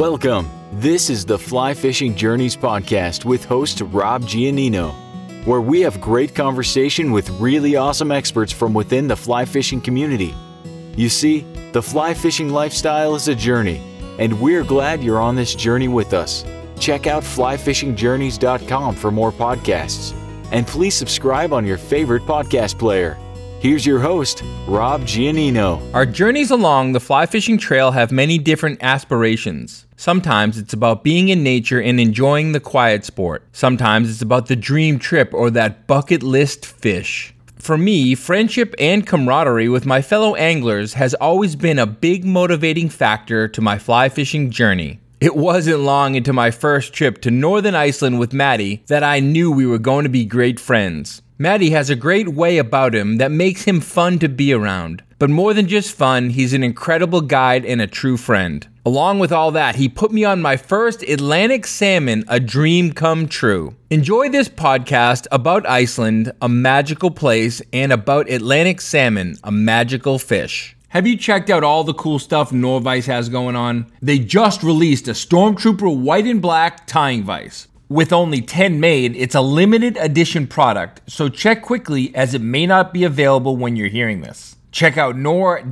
Welcome. This is the Fly Fishing Journeys podcast with host Rob Giannino, where we have great conversation with really awesome experts from within the fly fishing community. You see, the fly fishing lifestyle is a journey, and we're glad you're on this journey with us. Check out flyfishingjourneys.com for more podcasts, and please subscribe on your favorite podcast player. Here's your host, Rob Giannino. Our journeys along the fly fishing trail have many different aspirations. Sometimes it's about being in nature and enjoying the quiet sport. Sometimes it's about the dream trip or that bucket list fish. For me, friendship and camaraderie with my fellow anglers has always been a big motivating factor to my fly fishing journey. It wasn't long into my first trip to northern Iceland with Maddie that I knew we were going to be great friends. Maddie has a great way about him that makes him fun to be around. But more than just fun, he's an incredible guide and a true friend. Along with all that, he put me on my first Atlantic salmon, a dream come true. Enjoy this podcast about Iceland, a magical place, and about Atlantic salmon, a magical fish. Have you checked out all the cool stuff Norvise has going on? They just released a Stormtrooper white and black tying vise. With only 10 made, it's a limited edition product, so check quickly as it may not be available when you're hearing this. Check out norvise.com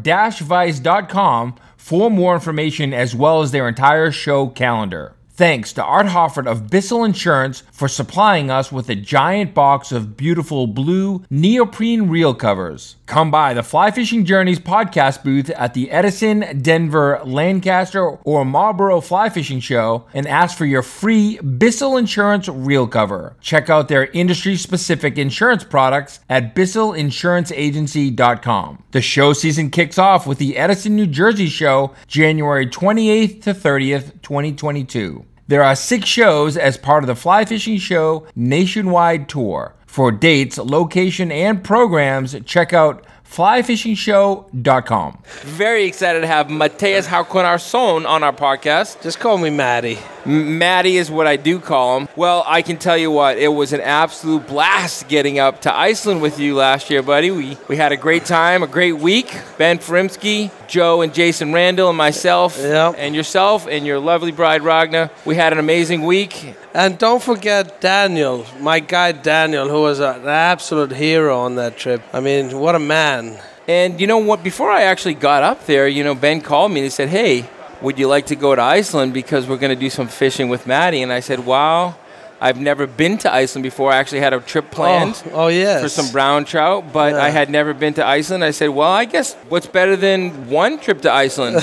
for more information as well as their entire show calendar. Thanks to Art Hofford of Bissell Insurance for supplying us with a giant box of beautiful blue neoprene reel covers. Come by the Fly Fishing Journeys podcast booth at the Edison, Denver, Lancaster, or Marlboro Fly Fishing Show and ask for your free Bissell Insurance reel cover. Check out their industry specific insurance products at bissellinsuranceagency.com. The show season kicks off with the Edison, New Jersey show January 28th to 30th, 2022. There are six shows as part of the Fly Fishing Show nationwide tour. For dates, location, and programs, check out flyfishingshow.com. Very excited to have Mateus Haukonarsson on our podcast. Just call me Maddie. Maddie is what I do call him. Well, I can tell you what, it was an absolute blast getting up to Iceland with you last year, buddy. We, we had a great time, a great week. Ben Furimsky, Joe and Jason Randall, and myself, Yep. and yourself, and your lovely bride, Ragna. We had an amazing week. And don't forget Daniel, my guy Daniel, who was an absolute hero on that trip. I mean, what a man. And you know what? Before I actually got up there, you know, Ben called me and he said, "Hey, would you like to go to Iceland because we're going to do some fishing with Maddie?" And I said, "Wow, I've never been to Iceland before. I actually had a trip planned Oh, oh yes. for some brown trout, but I had never been to Iceland." I said, "Well, I guess what's better than one trip to Iceland?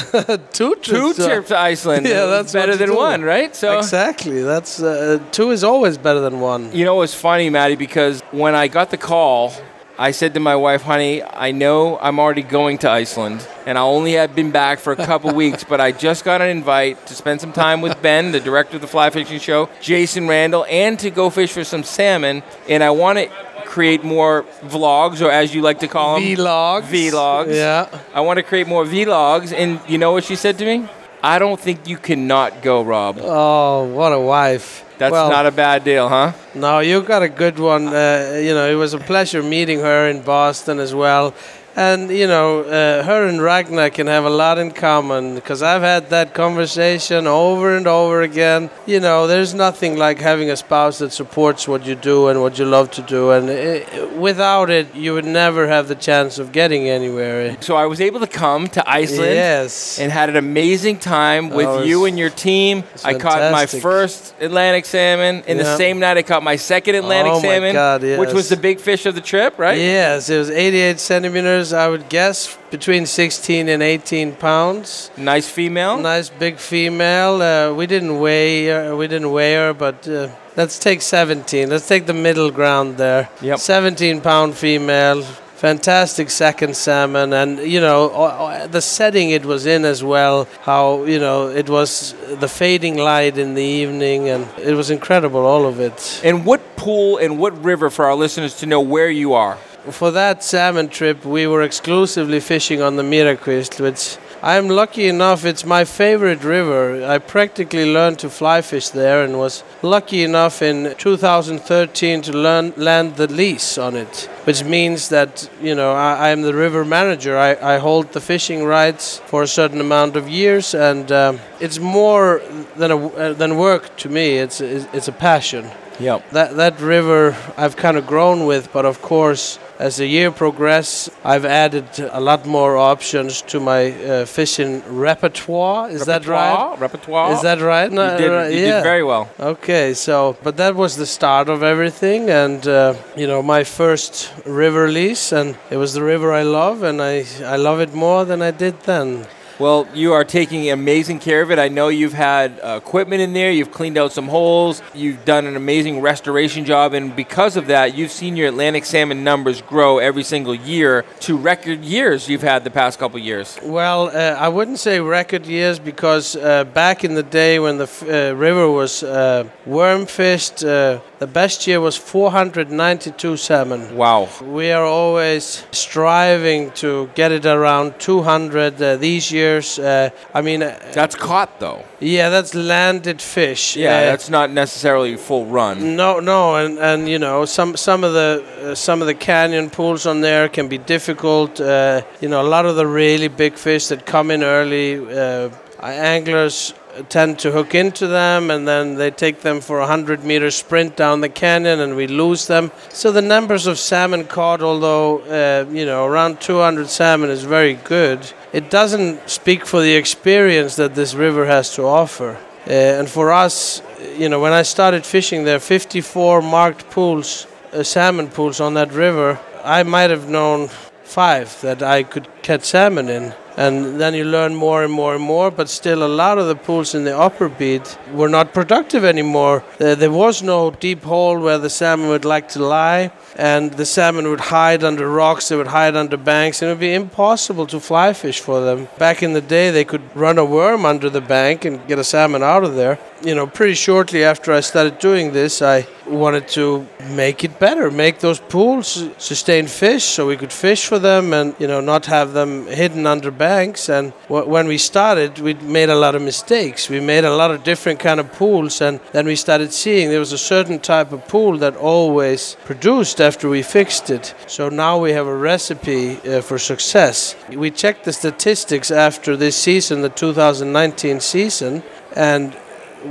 two Two trips. uh, trips to Iceland. Yeah, that's better than do. one, right?" So Exactly. That's uh, two is always better than one. You know, it's funny, Maddie, because when I got the call, I said to my wife, honey, I know I'm already going to Iceland, and I only have been back for a couple weeks, but I just got an invite to spend some time with Ben, the director of the Fly Fishing Show, Jason Randall, and to go fish for some salmon, and I want to create more vlogs, or as you like to call them, Vlogs. Vlogs. Yeah. I want to create more vlogs, and you know what she said to me? I don't think you cannot go, Rob. Oh, what a wife. That's well, not a bad deal, huh? No, you got a good one. Uh, you know, it was a pleasure meeting her in Boston as well. And, you know, uh, her and Ragna can have a lot in common because I've had that conversation over and over again. You know, there's nothing like having a spouse that supports what you do and what you love to do. And uh without it, you would never have the chance of getting anywhere. So I was able to come to Iceland. Yes. and had an amazing time with Oh, you and your team. I caught my first Atlantic salmon. In the same night, I caught my second Atlantic Oh my salmon, God, which was the big fish of the trip, right? Yes, it was 88 centimeters, I would guess, between 16 and 18 pounds. Nice female. Nice big female. Uh, we didn't weigh her, we didn't weigh her, but uh, let's take 17. Let's take the middle ground there. Yep. 17 pound female. Fantastic second salmon, and you know the setting it was in as well. How you know it was the fading light in the evening, and it was incredible, all of it. And what pool and what river for our listeners to know where you are? For that salmon trip, we were exclusively fishing on the Mýrakvísl, which I'm lucky enough, it's my favorite river. I practically learned to fly fish there and was lucky enough in 2013 to learn land the lease on it, which means that, you know, I, am the river manager. I, I hold the fishing rights for a certain amount of years, and um, it's more than, a, uh, than work to me, it's, it's, it's a passion. Yep. That, that river I've kind of grown with, but of course, as the year progressed, I've added a lot more options to my uh, fishing repertoire. Is that right? Repertoire. Is that right? You did, you yeah. did very well. Okay, so but that was the start of everything, and uh, you know my first river lease, and it was the river I love, and I I love it more than I did then. Well, you are taking amazing care of it. I know you've had uh, equipment in there, you've cleaned out some holes, you've done an amazing restoration job, and because of that, you've seen your Atlantic salmon numbers grow every single year to record years you've had the past couple years. Well, uh, I wouldn't say record years because uh, back in the day when the f- uh, river was uh, worm fished, uh, the best year was 492 salmon. Wow. We are always striving to get it around 200 uh, these years. Uh, I mean, uh, That's caught though. yeah, that's landed fish. Yeah, Uh, that's not necessarily full run. no, no, and, and you know some some of the uh, some of the canyon pools on there can be difficult. Uh, you know, a lot of the really big fish that come in early, uh, anglers tend to hook into them, and then they take them for a hundred meter sprint down the canyon, and we lose them. So the numbers of salmon caught, although uh, you know around 200 salmon is very good, it doesn't speak for the experience that this river has to offer. Uh, and for us, you know, when I started fishing there, 54 marked pools, uh, salmon pools on that river, I might have known five that I could catch salmon in. And then you learn more and more and more, but still, a lot of the pools in the upper beat were not productive anymore. Uh, there was no deep hole where the salmon would like to lie, and the salmon would hide under rocks, they would hide under banks, and it would be impossible to fly fish for them. Back in the day, they could run a worm under the bank and get a salmon out of there. You know, pretty shortly after I started doing this, I wanted to make it better, make those pools sustain fish so we could fish for them and, you know, not have them hidden under banks. And wh- when we started, we made a lot of mistakes. We made a lot of different kind of pools, and then we started seeing there was a certain type of pool that always produced after we fixed it. So now we have a recipe uh, for success. We checked the statistics after this season, the 2019 season, and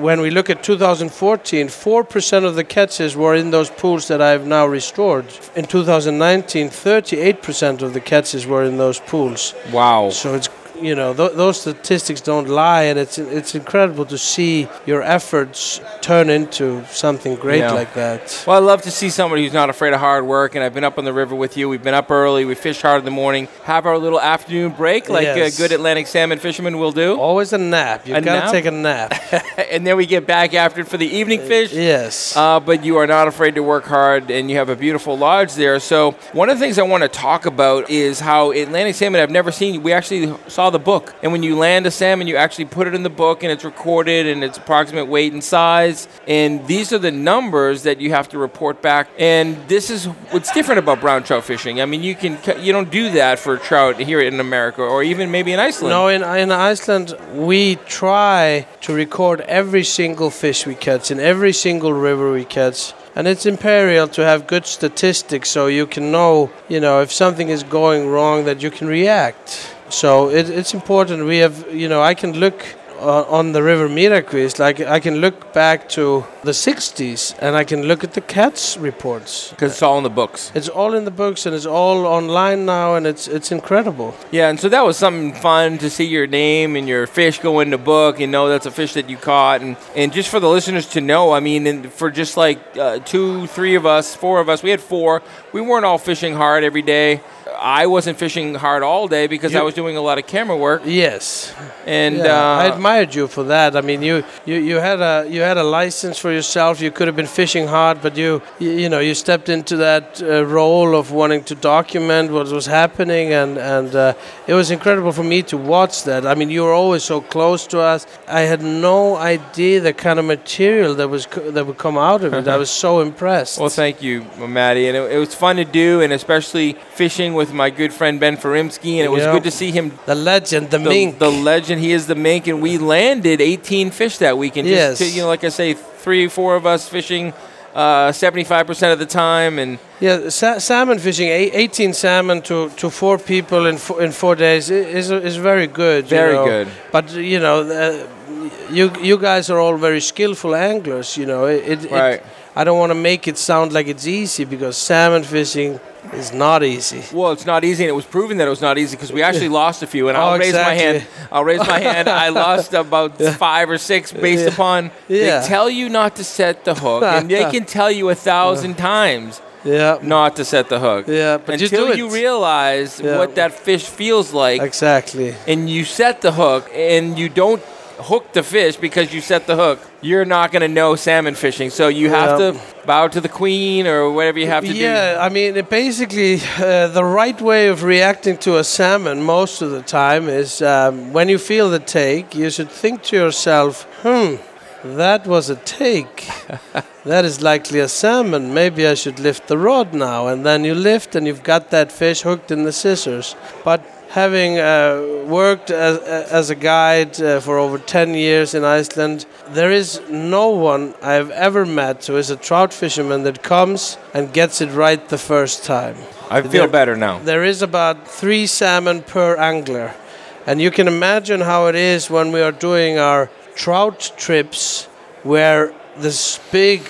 when we look at 2014, 4% of the catches were in those pools that I've now restored. In 2019, 38% of the catches were in those pools. Wow. So it's you know th- those statistics don't lie, and it's it's incredible to see your efforts turn into something great Yeah. like that. Well, I love to see somebody who's not afraid of hard work, and I've been up on the river with you. We've been up early, we fished hard in the morning, have our little afternoon break like Yes. a good Atlantic salmon fisherman will do, Always a nap. You A gotta nap? take a nap. and then we get back after it for the evening fish. yes. Uh, but you are not afraid to work hard, and you have a beautiful lodge there. So one of the things I want to talk about is how Atlantic salmon. I've never seen. We actually saw the book, and when you land a salmon, you actually put it in the book, and it's recorded, and its approximate weight and size, and these are the numbers that you have to report back. And this is what's different about brown trout fishing. I mean, you can you don't do that for trout here in America, or even maybe in Iceland. No, in, in Iceland, we try to record every single fish we catch in every single river we catch. And it's imperial to have good statistics so you can know, you know, if something is going wrong that you can react. So it, it's important. We have, you know, I can look uh, on the river Mýrakvísl, like I can look back to the 60s and I can look at the cats reports. because it's all in the books. It's all in the books and it's all online now and it's it's incredible. Yeah, and so that was something fun to see your name and your fish go in the book and know that's a fish that you caught. And, and just for the listeners to know, I mean, for just like uh, two, three of us, four of us, we had four. We weren't all fishing hard every day. I wasn't fishing hard all day because I was doing a lot of camera work. Yes. And Yeah, I uh, admired you for that. I mean, you, you, you had a you had a license for yourself. You could have been fishing hard, but you you, you know you stepped into that uh, role of wanting to document what was happening, and and uh, it was incredible for me to watch that. I mean, you were always so close to us. I had no idea the kind of material that was co- that would come out of it. I was so impressed. well, thank you, Maddie. And it, it was fun to do, and especially fishing with my good friend Ben Furimsky, and it was good to see him. The legend, the, The, mink. the legend, he is the mink, and we landed 18 fish that weekend. Just Yes. to, you know, like I say, three, four of us fishing, uh, 75% of the time, and yeah, sa- salmon fishing, eight- 18 salmon to, to four people in four, in four days is is very good. you Very know. good. But you know, uh, you you guys are all very skillful anglers. You know, it. it, Right. it I don't want to make it sound like it's easy because salmon fishing is not easy. Well, it's not easy, and it was proven that it was not easy because we actually lost a few. And Oh, I'll raise my hand. I'll raise my hand. I lost about five or six based Yeah. upon Yeah. they tell you not to set the hook, and they can tell you a thousand times Yeah. not to set the hook. Yeah, but until you realize Yeah. what that fish feels like, Exactly. and you set the hook, and you don't hook the fish because you set the hook, you're not going to know salmon fishing. So you have Yeah. to bow to the queen or whatever you have to do. Yeah, I mean, it basically, uh, the right way of reacting to a salmon most of the time is um, when you feel the take, you should think to yourself, hmm, that was a take. that is likely a salmon. Maybe I should lift the rod now. And then you lift and you've got that fish hooked in the scissors. But having uh, worked as, as a guide uh, for over 10 years in Iceland, there is no one I've ever met who is a trout fisherman that comes and gets it right the first time. I feel There- better now. There is about three salmon per angler. And you can imagine how it is when we are doing our trout trips where this big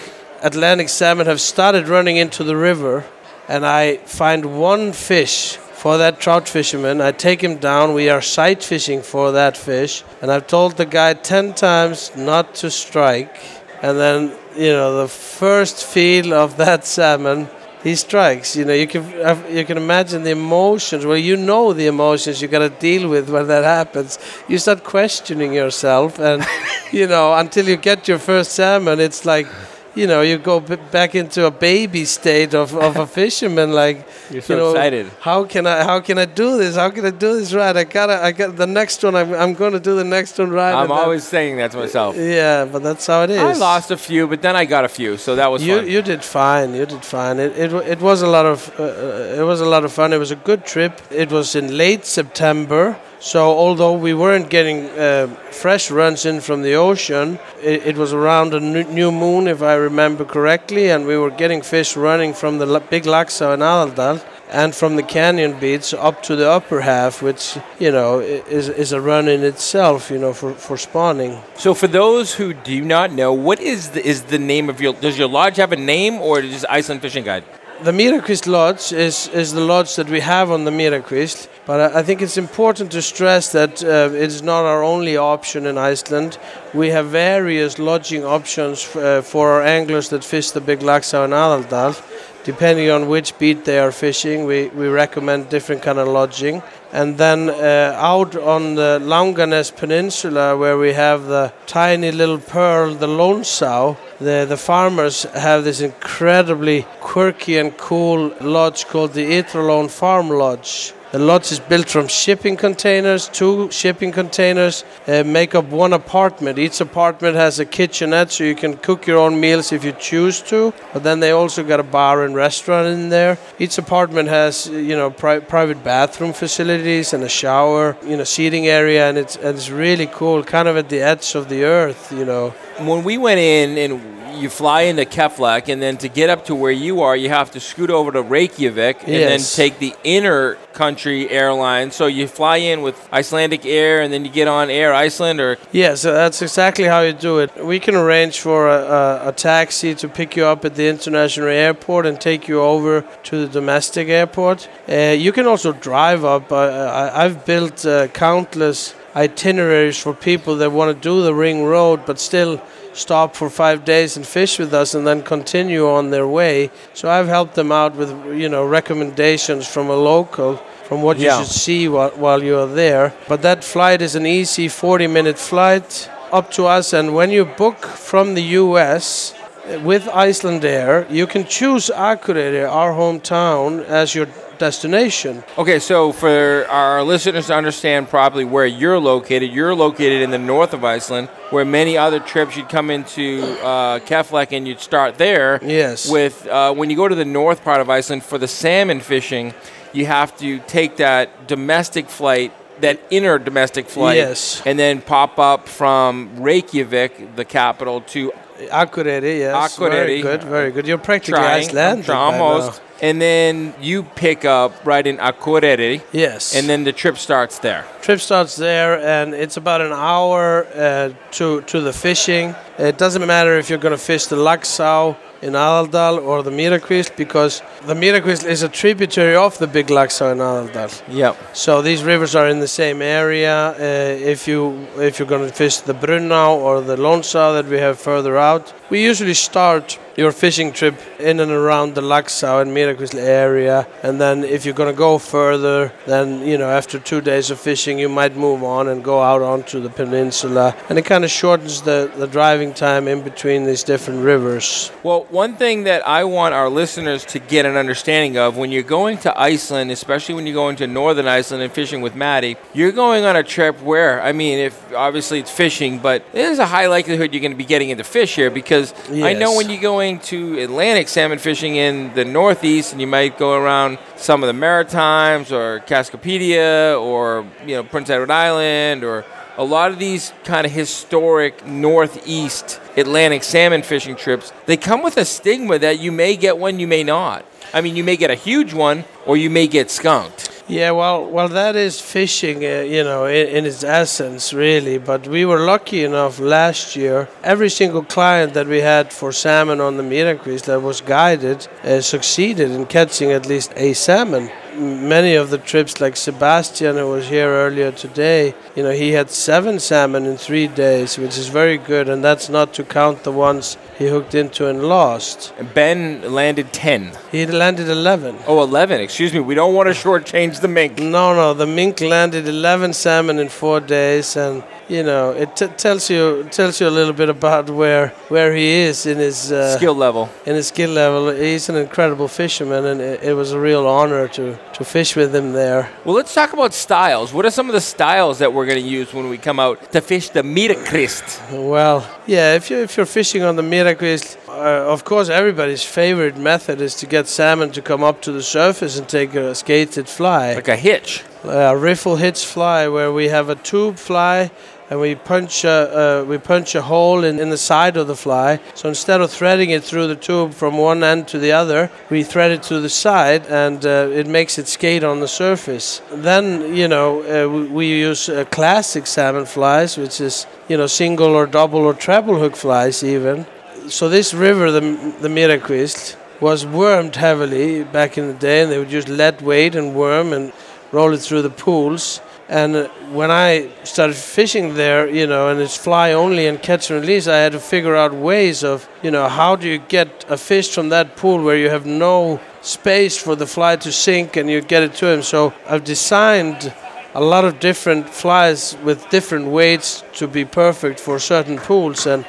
Atlantic salmon have started running into the river and I find one fish for that trout fisherman. I take him down. We are sight fishing for that fish. And I've told the guy 10 times not to strike. And then, you know, the first feel of that salmon, he strikes. You know, you can uh, you can imagine the emotions. Well, you know the emotions you got to deal with when that happens. You start questioning yourself, and you know until you get your first salmon, it's like. You know, you go b- back into a baby state of, of a fisherman. Like, You're so you know, excited. How can I? How can I do this? How can I do this right? I gotta. I got the next one. I'm. I'm going to do the next one right. I'm always saying that to myself. Yeah, but that's how it is. I lost a few, but then I got a few, so that was You fun. you did fine. You did fine. It it, it was a lot of uh, uh, it was a lot of fun. It was a good trip. It was in late September. So although we weren't getting uh, fresh runs in from the ocean, it, it was around a new moon, if I remember correctly, and we were getting fish running from the big Laxá in Aðaldal and from the canyon beach up to the upper half, which you know is is a run in itself, you know, for, for spawning. so for those who do not know, what is the, is the name of your? Does your lodge have a name, or is it Iceland Fishing Guide? The Mýrakvísl Lodge is, is the lodge that we have on the Mýrakvísl, but I, think it's important to stress that uh, it is not our only option in Iceland. We have various lodging options f- uh, for our anglers that fish the Big Laxá and Aðaldal. Depending on which beat they are fishing, we, we recommend different kind of lodging. And then uh, out on the Langanes Peninsula, where we have the tiny little pearl, the Lónsá, the, the farmers have this incredibly quirky and cool lodge called the Ytra Lón Farm Lodge. The lodge is built from shipping containers, two shipping containers uh, make up one apartment. Each apartment has a kitchenette so you can cook your own meals if you choose to. But then they also got a bar and restaurant in there. Each apartment has, you know, pri- private bathroom facilities and a shower, you know, seating area, and it's and it's really cool, kind of at the edge of the earth, you know. When we went in and you fly into Keflavik, and then to get up to where you are, you have to scoot over to Reykjavik and then take the inner country airline. So you fly in with Icelandic Air, and then you get on Air Iceland, or Yeah, so that's exactly how you do it. We can arrange for a, a, a taxi to pick you up at the international airport and take you over to the domestic airport. Uh, you can also drive up. Uh, I, I've built uh, countless itineraries for people that want to do the ring road but still stop for five days and fish with us and then continue on their way. So I've helped them out with you know recommendations from a local from what you should see while, while you are there. But that flight is an easy 40 minute flight up to us. And when you book from the US with Icelandair, you can choose Akureyri, our hometown, as your destination. Okay, so for our listeners to understand properly where you're located, you're located in the north of Iceland, where many other trips you'd come into uh, Keflavik and you'd start there. Yes. With uh, when you go to the north part of Iceland for the salmon fishing, you have to take that domestic flight, that inner domestic flight, Yes. and then pop up from Reykjavik, the capital, to Akureyri, yes. Very Akureyri. good, very good. You're practically trying, Icelandic. almost, now. And then you pick up right in Akureyri, Yes. and then the trip starts there. trip starts there, and it's about an hour uh, to to the fishing. It doesn't matter if you're going to fish the Laxá in Aðaldal or the Mýrakvísl because the Mýrakvísl is a tributary of the big Laxá in Aðaldal. Yep. So these rivers are in the same area. Uh, if you if you're going to fish the Brunná or the Lónsá that we have further out, we usually start your fishing trip in and around the Laxá and Mýrakvísl area, and then if you're going to go further, then you know after two days of fishing, you might move on and go out onto the peninsula, and it kind of shortens the the driving time in between these different rivers. Well, one thing that I want our listeners to get an understanding of when you're going to Iceland, especially when you're going to northern Iceland and fishing with Maddie, you're going on a trip where, I mean, if obviously it's fishing, but there's a high likelihood you're going to be getting into fish here because I know when you're going to Atlantic salmon fishing in the northeast and you might go around some of the Maritimes or Cascapedia or, you know, Prince Edward Island or a lot of these kind of historic northeast Atlantic salmon fishing trips, they come with a stigma that you may get one, you may not. I mean, you may get a huge one or you may get skunked. Yeah, well, well, that is fishing, uh, you know, in, in its essence, really. But we were lucky enough last year. Every single client that we had for salmon on the Mýrakvísl that was guided uh, succeeded in catching at least a salmon. Many of the trips, like Sebastian, who was here earlier today, you know, he had seven salmon in three days, which is very good, and that's not to count the ones he hooked into and lost. Ben landed 10. He landed 11. Oh, 11, excuse me. We don't want to shortchange the mink. No, no, the mink landed 11 salmon in four days, and you know it t- tells you tells you a little bit about where where he is in his uh, Skill level. in his skill level. He's an incredible fisherman, and it, it was a real honor to to fish with him there. Well, let's talk about styles. What are some of the styles that we're going to use when we come out to fish the Mýrakvísl? Well, yeah, if you if you're fishing on the Mýrakvísl, uh, of course everybody's favorite method is to get salmon to come up to the surface and take a skated fly. Like a hitch. A riffle hitch fly where we have a tube fly and we punch a, uh, we punch a hole in, in the side of the fly. So instead of threading it through the tube from one end to the other, we thread it to the side and uh, it makes it skate on the surface. Then, you know, uh, we, we use uh, classic salmon flies, which is, you know, single or double or treble hook flies even. So this river, the, the Mýrakvísl, was wormed heavily back in the day and they would use lead weight and worm and roll it through the pools. And uh, when I started fishing there, you know, and it's fly only and catch and release, I had to figure out ways of, you know, how do you get a fish from that pool where you have no space for the fly to sink and you get it to him. So I've designed a lot of different flies with different weights to be perfect for certain pools and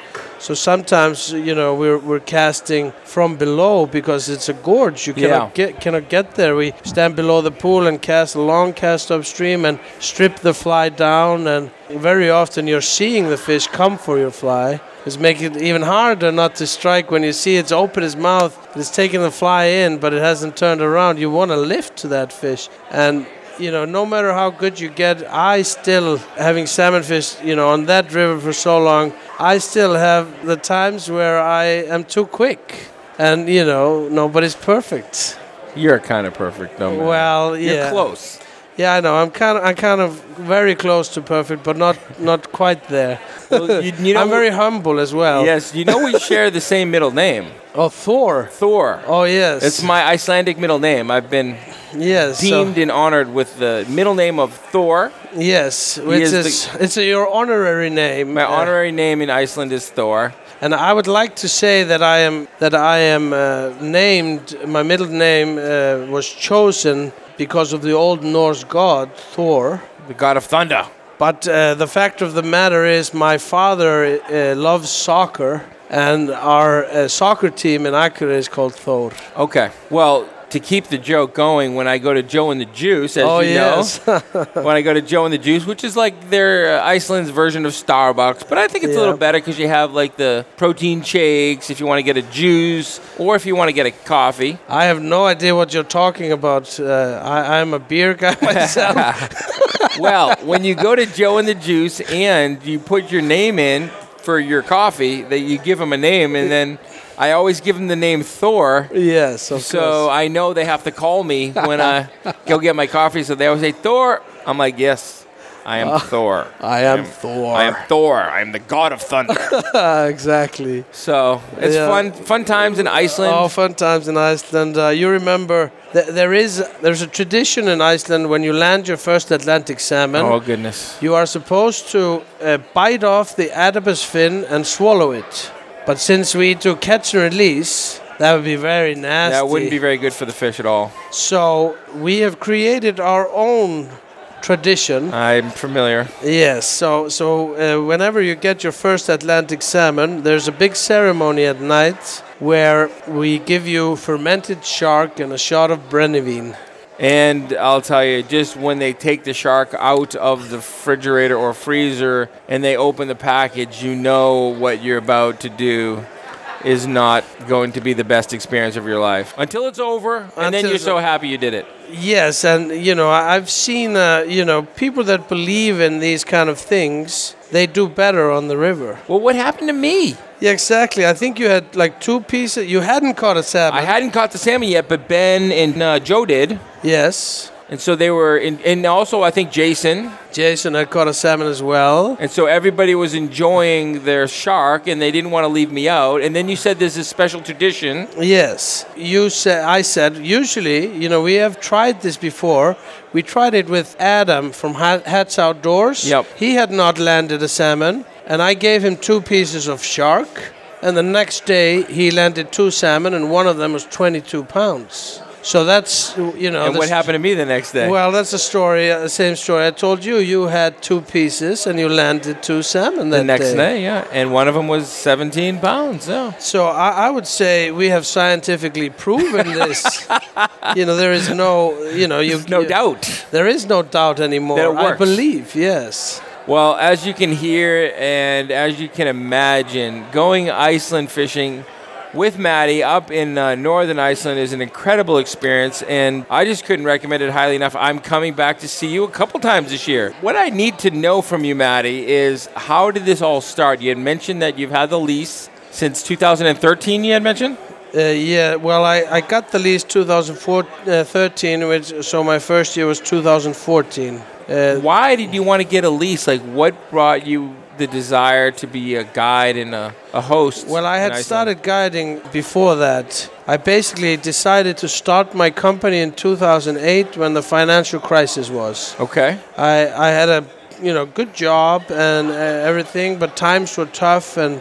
so sometimes you know we're, we're casting from below because it's a gorge. You cannot Yeah. get cannot get there. We stand below the pool and cast a long cast upstream and strip the fly down. And very often you're seeing the fish come for your fly. It's making it even harder not to strike when you see it's open its mouth it's taking the fly in but it hasn't turned around. You want to lift to that fish. And you know, no matter how good you get, I still, having salmon fish, you know, on that river for so long, I still have the times where I am too quick. And, you know, nobody's perfect. You're kind of perfect, though. man. Well, You're yeah. close. Yeah, I know. I'm kind of, I'm kind of very close to perfect, but not, not quite there. Well, you, you know, I'm very humble as well. Yes, you know we share the same middle name, Oh, Thor. Thor. Oh, yes. It's my Icelandic middle name. I've been yes. so- deemed and honored with the middle name of Thor. yes, which is the- it's a, your honorary name. My uh, honorary name in Iceland is Thor. And I would like to say that I am that I am uh, named. My middle name uh, was chosen because of the old Norse god Thor. the god of thunder. But uh, the fact of the matter is, my father uh, loves soccer, and our uh, soccer team in Akureyri is called Thor. Okay. Well, to keep the joke going, when I go to Joe and the Juice, as Oh, you yes. know, when I go to Joe and the Juice, which is like their uh, Iceland's version of Starbucks, but I think it's a little better because you have like the protein shakes if you want to get a juice or if you want to get a coffee. I have no idea what you're talking about. Uh, I, I'm a beer guy myself. well, when you go to Joe and the Juice and you put your name in for your coffee, that you give them a name, and then I always give them the name Thor. yes, of So course. I know they have to call me when I go get my coffee. So they always say Thor. I'm like, yes, I am Thor. I am Thor. I am Thor. I am the god of thunder. exactly. so it's Yeah. fun, fun times in Iceland. Oh, fun times in Iceland. Uh, you remember th- there is there's a tradition in Iceland when you land your first Atlantic salmon. oh goodness. You are supposed to uh, bite off the adipose fin and swallow it. But since we do catch and release, that would be very nasty. That wouldn't be very good for the fish at all. So we have created our own tradition. I'm familiar. Yes. So so uh, whenever you get your first Atlantic salmon, there's a big ceremony at night where we give you fermented shark and a shot of Brennivín. And I'll tell you, just when they take the shark out of the refrigerator or freezer and they open the package, you know what you're about to do is not going to be the best experience of your life until it's over, and then you're so happy you did it. Yes, and you know I've seen uh, you know people that believe in these kind of things. They do better on the river. Well, what happened to me? Yeah, exactly. I think you had like two pieces. You hadn't caught a salmon. I hadn't caught the salmon yet, but Ben and uh, Joe did, yes. And so they were, in, and also I think Jason, Jason had caught a salmon as well. and so everybody was enjoying their shark, and they didn't want to leave me out. And then you said there's this special tradition. Yes, you said. I said. Usually, you know, we have tried this before. We tried it with Adam from Hats Outdoors. Yep. He had not landed a salmon, and I gave him two pieces of shark. And the next day, he landed two salmon, and one of them was 22 pounds. So that's you know. and what happened to me the next day? Well, that's a story. Uh, same story. I told you. You had two pieces, and you landed two salmon the next day. day, yeah, and one of them was 17 pounds. Yeah. So I, I would say we have scientifically proven this. you know, there is no, you know, you No you- doubt. There is no doubt anymore. That it I believe, yes. Well, as you can hear and as you can imagine, going Iceland fishing with Maddie up in uh, northern Iceland is an incredible experience, and I just couldn't recommend it highly enough. I'm coming back to see you a couple times this year. What I need to know from you, Maddie, is how did this all start? You had mentioned that you've had the lease since 2013. You had mentioned. Uh, yeah, well, I, I got the lease 2013, uh, which so my first year was 2014. Uh, Why did you want to get a lease? Like, what brought you the desire to be a guide and a, a host? Well, I had started guiding before that. I basically decided to start my company in 2008 when the financial crisis was. Okay. I, I had a you know good job and uh, everything, but times were tough and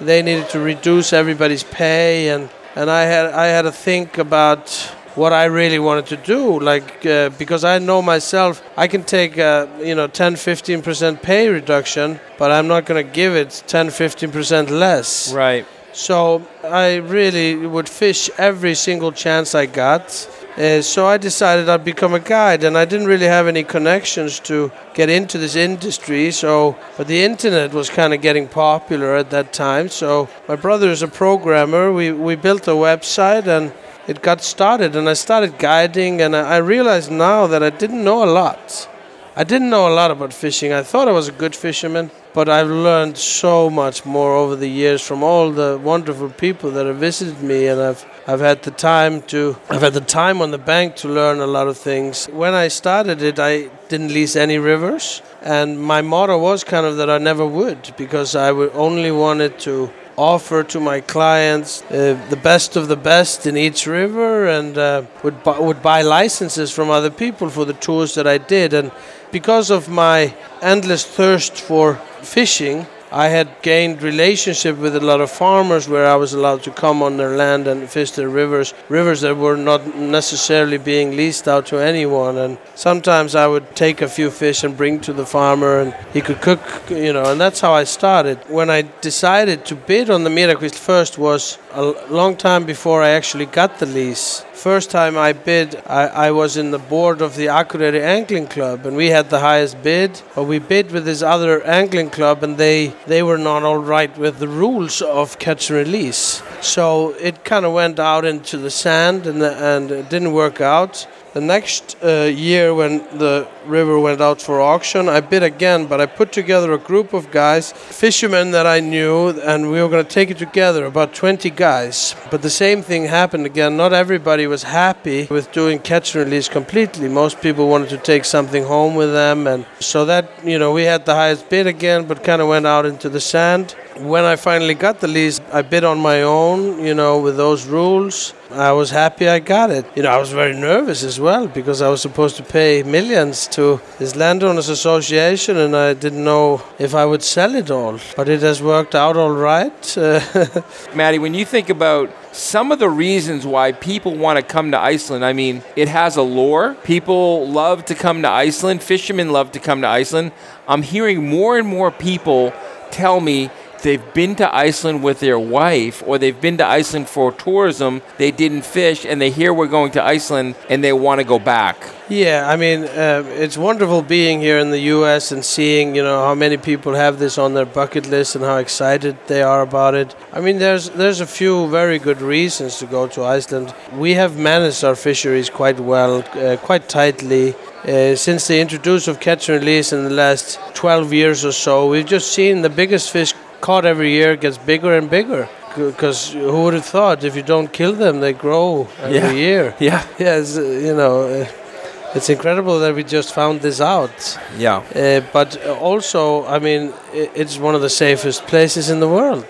they needed to reduce everybody's pay and, and I had I had to think about what I really wanted to do like uh, because I know myself I can take a you know 10 15% pay reduction but I'm not going to give it 10 15% less. Right. So I really would fish every single chance I got. Uh, so I decided I'd become a guide, and I didn't really have any connections to get into this industry. So, but the internet was kind of getting popular at that time. So my brother is a programmer. We we built a website, and it got started. And I started guiding, and I, I realized now that I didn't know a lot. I didn't know a lot about fishing. I thought I was a good fisherman, but I've learned so much more over the years from all the wonderful people that have visited me, and I've I've had the time to I've had the time on the bank to learn a lot of things. When I started it, I didn't lease any rivers, and my motto was kind of that I never would because I would only wanted to offer to my clients uh, the best of the best in each river and uh, would, bu- would buy licenses from other people for the tours that I did. And because of my endless thirst for fishing, I had gained relationship with a lot of farmers where I was allowed to come on their land and fish their rivers, rivers that were not necessarily being leased out to anyone. And sometimes I would take a few fish and bring to the farmer, and he could cook, you know. And that's how I started. When I decided to bid on the Mýrakvísl first was a long time before I actually got the lease. First time I bid, I, I was in the board of the Akureyri Angling Club, and we had the highest bid. But we bid with this other angling club, and they they were not all right with the rules of catch and release. So it kind of went out into the sand, and and it didn't work out. The next uh, year, when the river went out for auction, I bid again, but I put together a group of guys, fishermen that I knew, and we were going to take it together, about 20 guys. But the same thing happened again. Not everybody was happy with doing catch and release completely. Most people wanted to take something home with them, and so that, you know, we had the highest bid again, but kind of went out into the sand. When I finally got the lease, I bid on my own, you know, with those rules. I was happy I got it. You know, I was very nervous as well because I was supposed to pay millions to this landowners association and I didn't know if I would sell it all. But it has worked out all right. Maddie, when you think about some of the reasons why people want to come to Iceland, I mean, it has a lore. People love to come to Iceland. Fishermen love to come to Iceland. I'm hearing more and more people tell me they've been to Iceland with their wife or they've been to Iceland for tourism, they didn't fish, and they hear we're going to Iceland and they want to go back. Yeah, I mean, uh, it's wonderful being here in the U.S. and seeing, you know, how many people have this on their bucket list and how excited they are about it. I mean, there's there's a few very good reasons to go to Iceland. We have managed our fisheries quite well, uh, quite tightly. Uh, since the introduction of catch and release in the last 12 years or so, we've just seen the biggest fish caught every year gets bigger and bigger. Because who would have thought if you don't kill them, they grow every Yeah. year? Yeah. Yeah, it's, uh, you know, uh, it's incredible that we just found this out. Yeah. Uh, but also, I mean, it's one of the safest places in the world.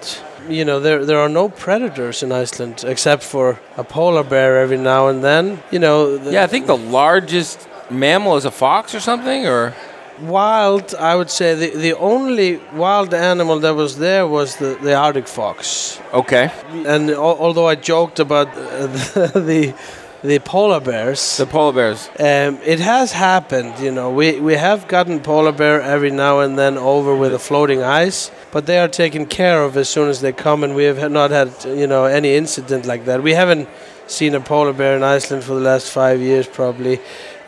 You know, there there are no predators in Iceland except for a polar bear every now and then. You know, the Yeah, I think the largest mammal is a fox or something, or wild. I would say the the only wild animal that was there was the the Arctic fox. okay, And al- although I joked about uh, the the polar bears, the polar bears. Um, it has happened, you know. We we have gotten polar bear every now and then over with a floating ice, but they are taken care of as soon as they come, and we have not had you know any incident like that. We haven't seen a polar bear in Iceland for the last five years, probably.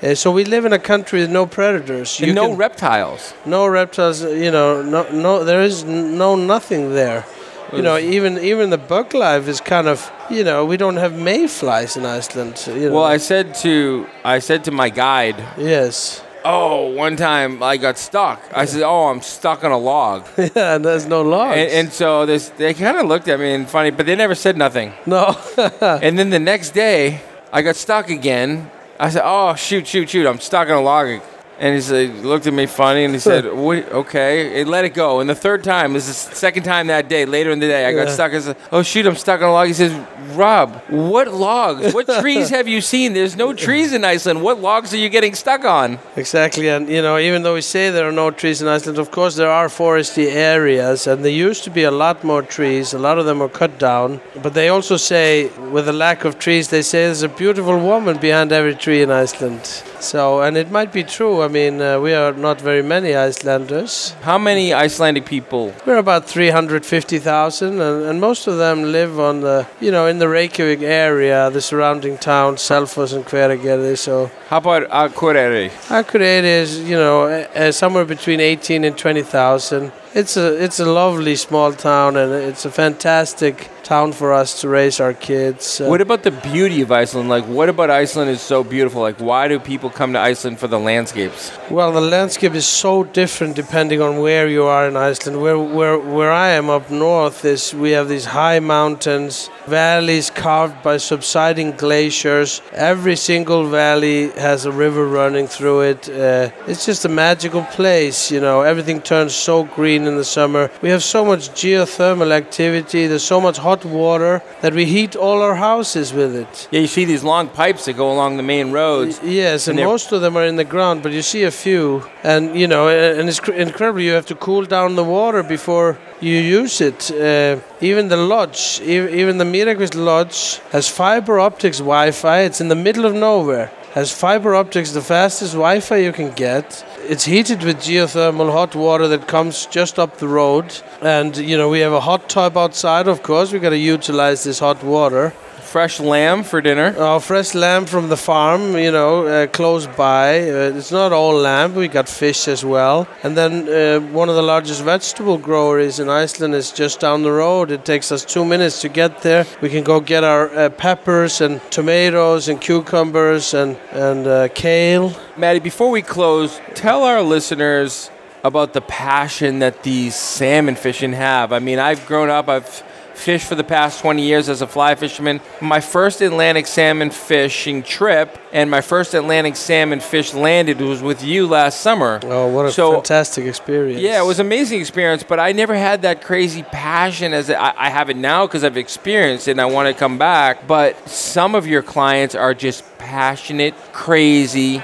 Uh, so we live in a country with no predators. And no can- reptiles. no reptiles. You know, no no. There is no nothing there. You know, even even the bug life is kind of you know we don't have mayflies in Iceland. You know. Well, I said to I said to my guide, yes. "Oh, one time I got stuck." I said, "Oh, I'm stuck on a log," yeah, and there's no log. and, and so this they kind of looked at me and funny, but they never said nothing. no. and then the next day, I got stuck again. I said, "Oh, shoot, shoot, shoot! I'm stuck in a log." And he said, looked at me funny, and he said, what, "Okay," and let it go. And the third time, this is the second time that day. Later in the day, I got Yeah. stuck. I said, "Oh shoot, I'm stuck on a log." He says, "Rob, what logs? What trees have you seen? There's no trees in Iceland. What logs are you getting stuck on?" Exactly, and you know, even though we say there are no trees in Iceland, of course there are foresty areas, and there used to be a lot more trees. A lot of them were cut down, but they also say, with the lack of trees, they say there's a beautiful woman behind every tree in Iceland. So, and it might be true. I mean, uh, we are not very many Icelanders. How many Icelandic people? We're about 350,000, and, and most of them live on the, you know, in the Reykjavik area, the surrounding towns, Selfoss and Hveragerði. So, How about Akureyri? Akureyri is, you know, uh, somewhere between 18 and 20,000. It's a it's a lovely small town, and it's a fantastic town for us to raise our kids. Uh, What about the beauty of Iceland? Like, what about Iceland is so beautiful? Like, why do people come to Iceland for the landscapes? well, the landscape is so different depending on where you are in Iceland. Where where where I am up north is we have these high mountains, valleys carved by subsiding glaciers. Every single valley has a river running through it. Uh, it's just a magical place, you know. Everything turns so green in the summer. We have so much geothermal activity. There's so much hot water that we heat all our houses with it. Yeah, you see these long pipes that go along the main roads. Yes, and, And most of them are in the ground, but you see a few, and you know, and it's cr- incredible. You have to cool down the water before you use it. Uh, even the lodge, e- even the Mýrakvísl Lodge, has fiber optics Wi-Fi. It's in the middle of nowhere. Has fiber optics, the fastest Wi-Fi you can get. It's heated with geothermal hot water that comes just up the road, and you know we have a hot tub outside. Of course, We've got to utilize this hot water. Fresh lamb for dinner. Oh, fresh lamb from the farm, you know, uh, close by. Uh, it's not all lamb, we got fish as well. And then uh, one of the largest vegetable growers in Iceland is just down the road. It takes us two minutes to get there. We can go get our uh, peppers and tomatoes and cucumbers and, and uh, kale. Maddie, before we close, tell our listeners about the passion that these salmon fishing have. I mean, I've grown up, I've fished for the past 20 years as a fly fisherman. My first Atlantic salmon fishing trip and my first Atlantic salmon fish landed was with you last summer. Oh, what a so, fantastic experience. Yeah, it was an amazing experience, but I never had that crazy passion as I, I have it now because I've experienced it and I want to come back. But some of your clients are just passionate, crazy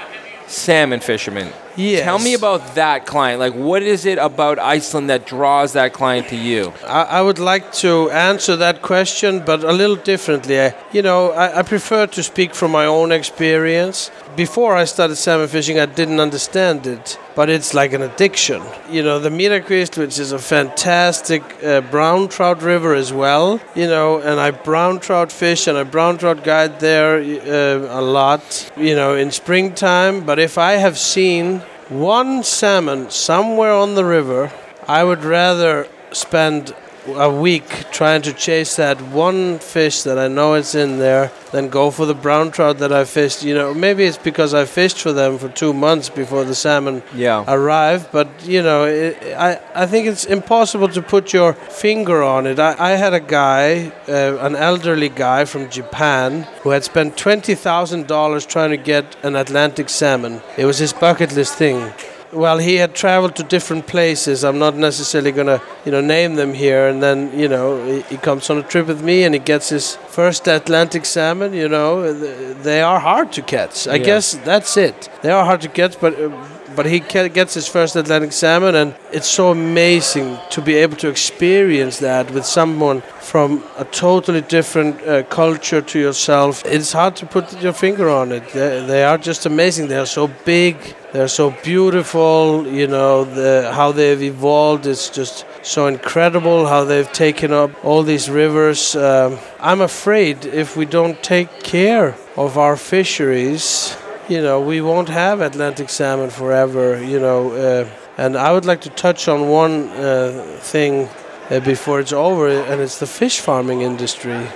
salmon fishermen. Yes. Tell me about that client. Like, what is it about Iceland that draws that client to you? I, I would like to answer that question, but a little differently. I, you know, I, I prefer to speak from my own experience before I started salmon fishing, I didn't understand it, but it's like an addiction. You know, the Mýrarkvísl, which is a fantastic uh, brown trout river as well, you know, and I brown trout fish and I brown trout guide there uh, a lot, you know, in springtime. But if I have seen one salmon somewhere on the river, I would rather spend a week trying to chase that one fish that I know it's in there, then go for the brown trout that I fished. You know, maybe it's because I fished for them for two months before the salmon yeah. arrived. But you know, it, I I think it's impossible to put your finger on it. I, I had a guy, uh, an elderly guy from Japan, who had spent twenty thousand dollars trying to get an Atlantic salmon. It was his bucket list thing well, he had traveled to different places. I'm not necessarily going to, you know, name them here. And then, you know, he, he, comes on a trip with me and he gets his first Atlantic salmon. You know, they are hard to catch. I yeah. guess that's it. They are hard to catch, but. Uh, but he gets his first Atlantic salmon, and it's so amazing to be able to experience that with someone from a totally different uh, culture to yourself. It's hard to put your finger on it. They, they are just amazing. They are so big, they're so beautiful. You know, the, how they've evolved. It's just so incredible. How they've taken up all these rivers. Um, I'm afraid if we don't take care of our fisheries, you know, we won't have Atlantic salmon forever. You know, uh, and I would like to touch on one uh, thing uh, before it's over, and it's the fish farming industry.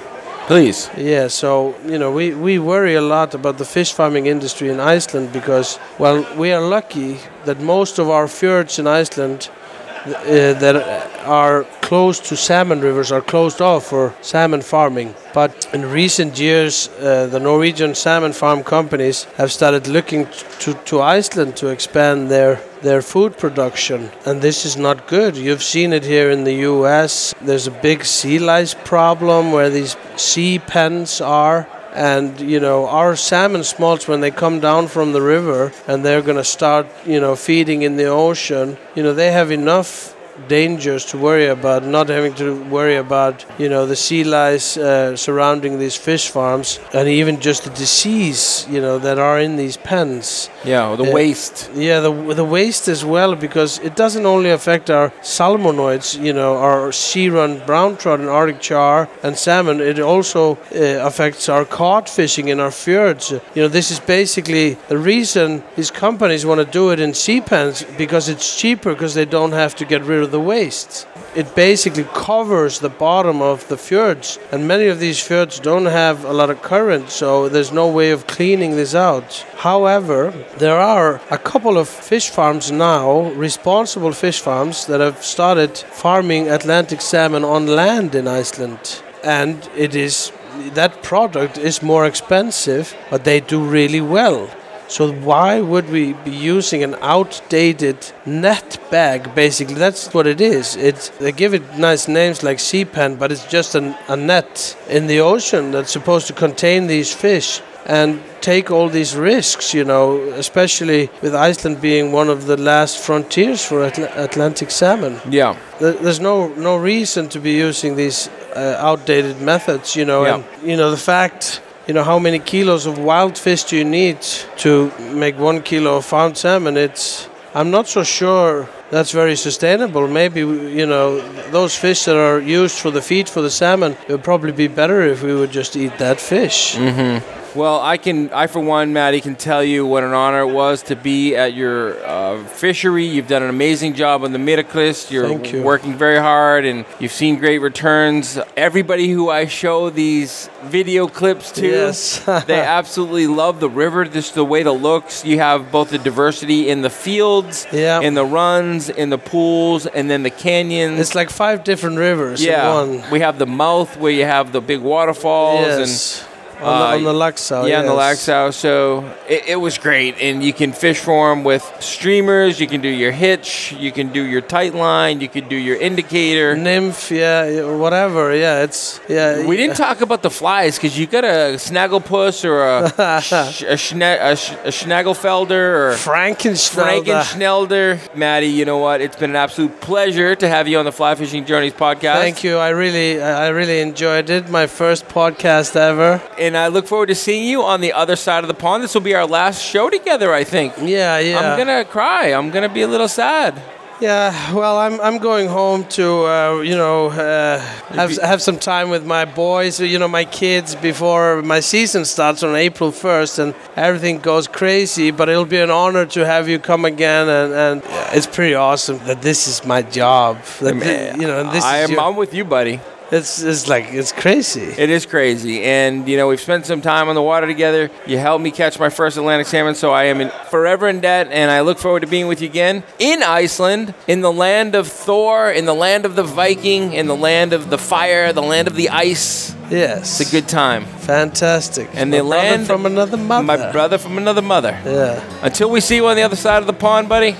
Please. Yeah, so, you know, we, we worry a lot about the fish farming industry in Iceland because, well, we are lucky that most of our fjords in Iceland uh, that are close to salmon rivers are closed off for salmon farming. But in recent years, uh, the Norwegian salmon farm companies have started looking to, to Iceland to expand their their food production, and this is not good. You've seen it here in the U.S. There's a big sea lice problem where these sea pens are and you know our salmon smolts when they come down from the river and they're going to start you know feeding in the ocean you know they have enough dangers to worry about, not having to worry about, you know, the sea lice uh, surrounding these fish farms, and even just the disease, you know, that are in these pens. Yeah, the uh, waste. Yeah, the the waste as well, because it doesn't only affect our salmonoids, you know, our sea-run brown trout and Arctic char and salmon. It also uh, affects our cod fishing in our fjords. You know, this is basically the reason these companies want to do it in sea pens because it's cheaper because they don't have to get rid of the waste. It basically covers the bottom of the fjords, and many of these fjords don't have a lot of current, so there's no way of cleaning this out. However, there are a couple of fish farms now, responsible fish farms, that have started farming Atlantic salmon on land in Iceland. And it is that product is more expensive, but they do really well. So why would we be using an outdated net bag? Basically, that's what it is. It's they give it nice names like sea pen, but it's just an, a net in the ocean that's supposed to contain these fish and take all these risks. You know, especially with Iceland being one of the last frontiers for Atl- Atlantic salmon. Yeah, there's no no reason to be using these uh, outdated methods. You know, yeah. and you know the fact you know how many kilos of wild fish do you need to make one kilo of farmed salmon it's I'm not so sure that's very sustainable. Maybe you know those fish that are used for the feed for the salmon. It would probably be better if we would just eat that fish. Mm-hmm. Well, I can, I for one, Maddie, can tell you what an honor it was to be at your uh, fishery. You've done an amazing job on the Middelkust. You're you. working very hard, and you've seen great returns. Everybody who I show these video clips to, Yes. they absolutely love the river, just the way it looks. You have both the diversity in the fields, Yeah. in the runs, in the pools, and then the canyons. It's like five different rivers yeah, in one. we have the mouth where you have the big waterfalls and Yes. on, the, uh, on the Laxá. yeah, on the yes. Laxá. So it, it was great, and you can fish for them with streamers. You can do your hitch. You can do your tight line. You can do your indicator. Nymph, yeah, whatever. Yeah, it's yeah. We didn't talk about the flies because you got a snagglepuss or a, sh- a, schna- a, sh- a schnagelfelder or Frankenschneider. Frankenschnelder. Maddie, you know what? It's been an absolute pleasure to have you on the Fly Fishing Journeys podcast. Thank you. I really, I really enjoyed it. My first podcast ever. And I look forward to seeing you on the other side of the pond. This will be our last show together, I think. Yeah, yeah. I'm gonna cry. I'm gonna be a little sad. Yeah, well, I'm, I'm going home to uh, you know uh, have have some time with my boys, you know, my kids before my season starts on April 1st, and everything goes crazy. But it'll be an honor to have you come again, and, and it's pretty awesome that this is my job. That thi- you know, this I is am. your- I'm with you, buddy. It's it's like it's crazy. It is crazy, and you know we've spent some time on the water together. You helped me catch my first Atlantic salmon, so I am in, forever in debt. And I look forward to being with you again in Iceland, in the land of Thor, in the land of the Viking, in the land of the fire, the land of the ice. Yes, It's a good time. fantastic. And My the land from another mother. My brother from another mother. Yeah. Until we see you on the other side of the pond, buddy.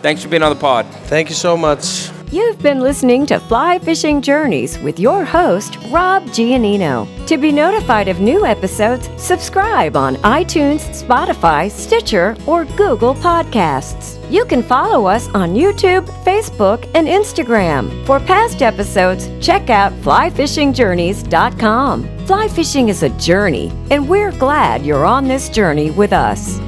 Thanks for being on the pod. Thank you so much. You've been listening to Fly Fishing Journeys with your host, Rob Giannino. To be notified of new episodes, subscribe on iTunes, Spotify, Stitcher, or Google Podcasts. You can follow us on YouTube, Facebook, and Instagram. For past episodes, check out flyfishingjourneys.com. Fly fishing is a journey, and we're glad you're on this journey with us.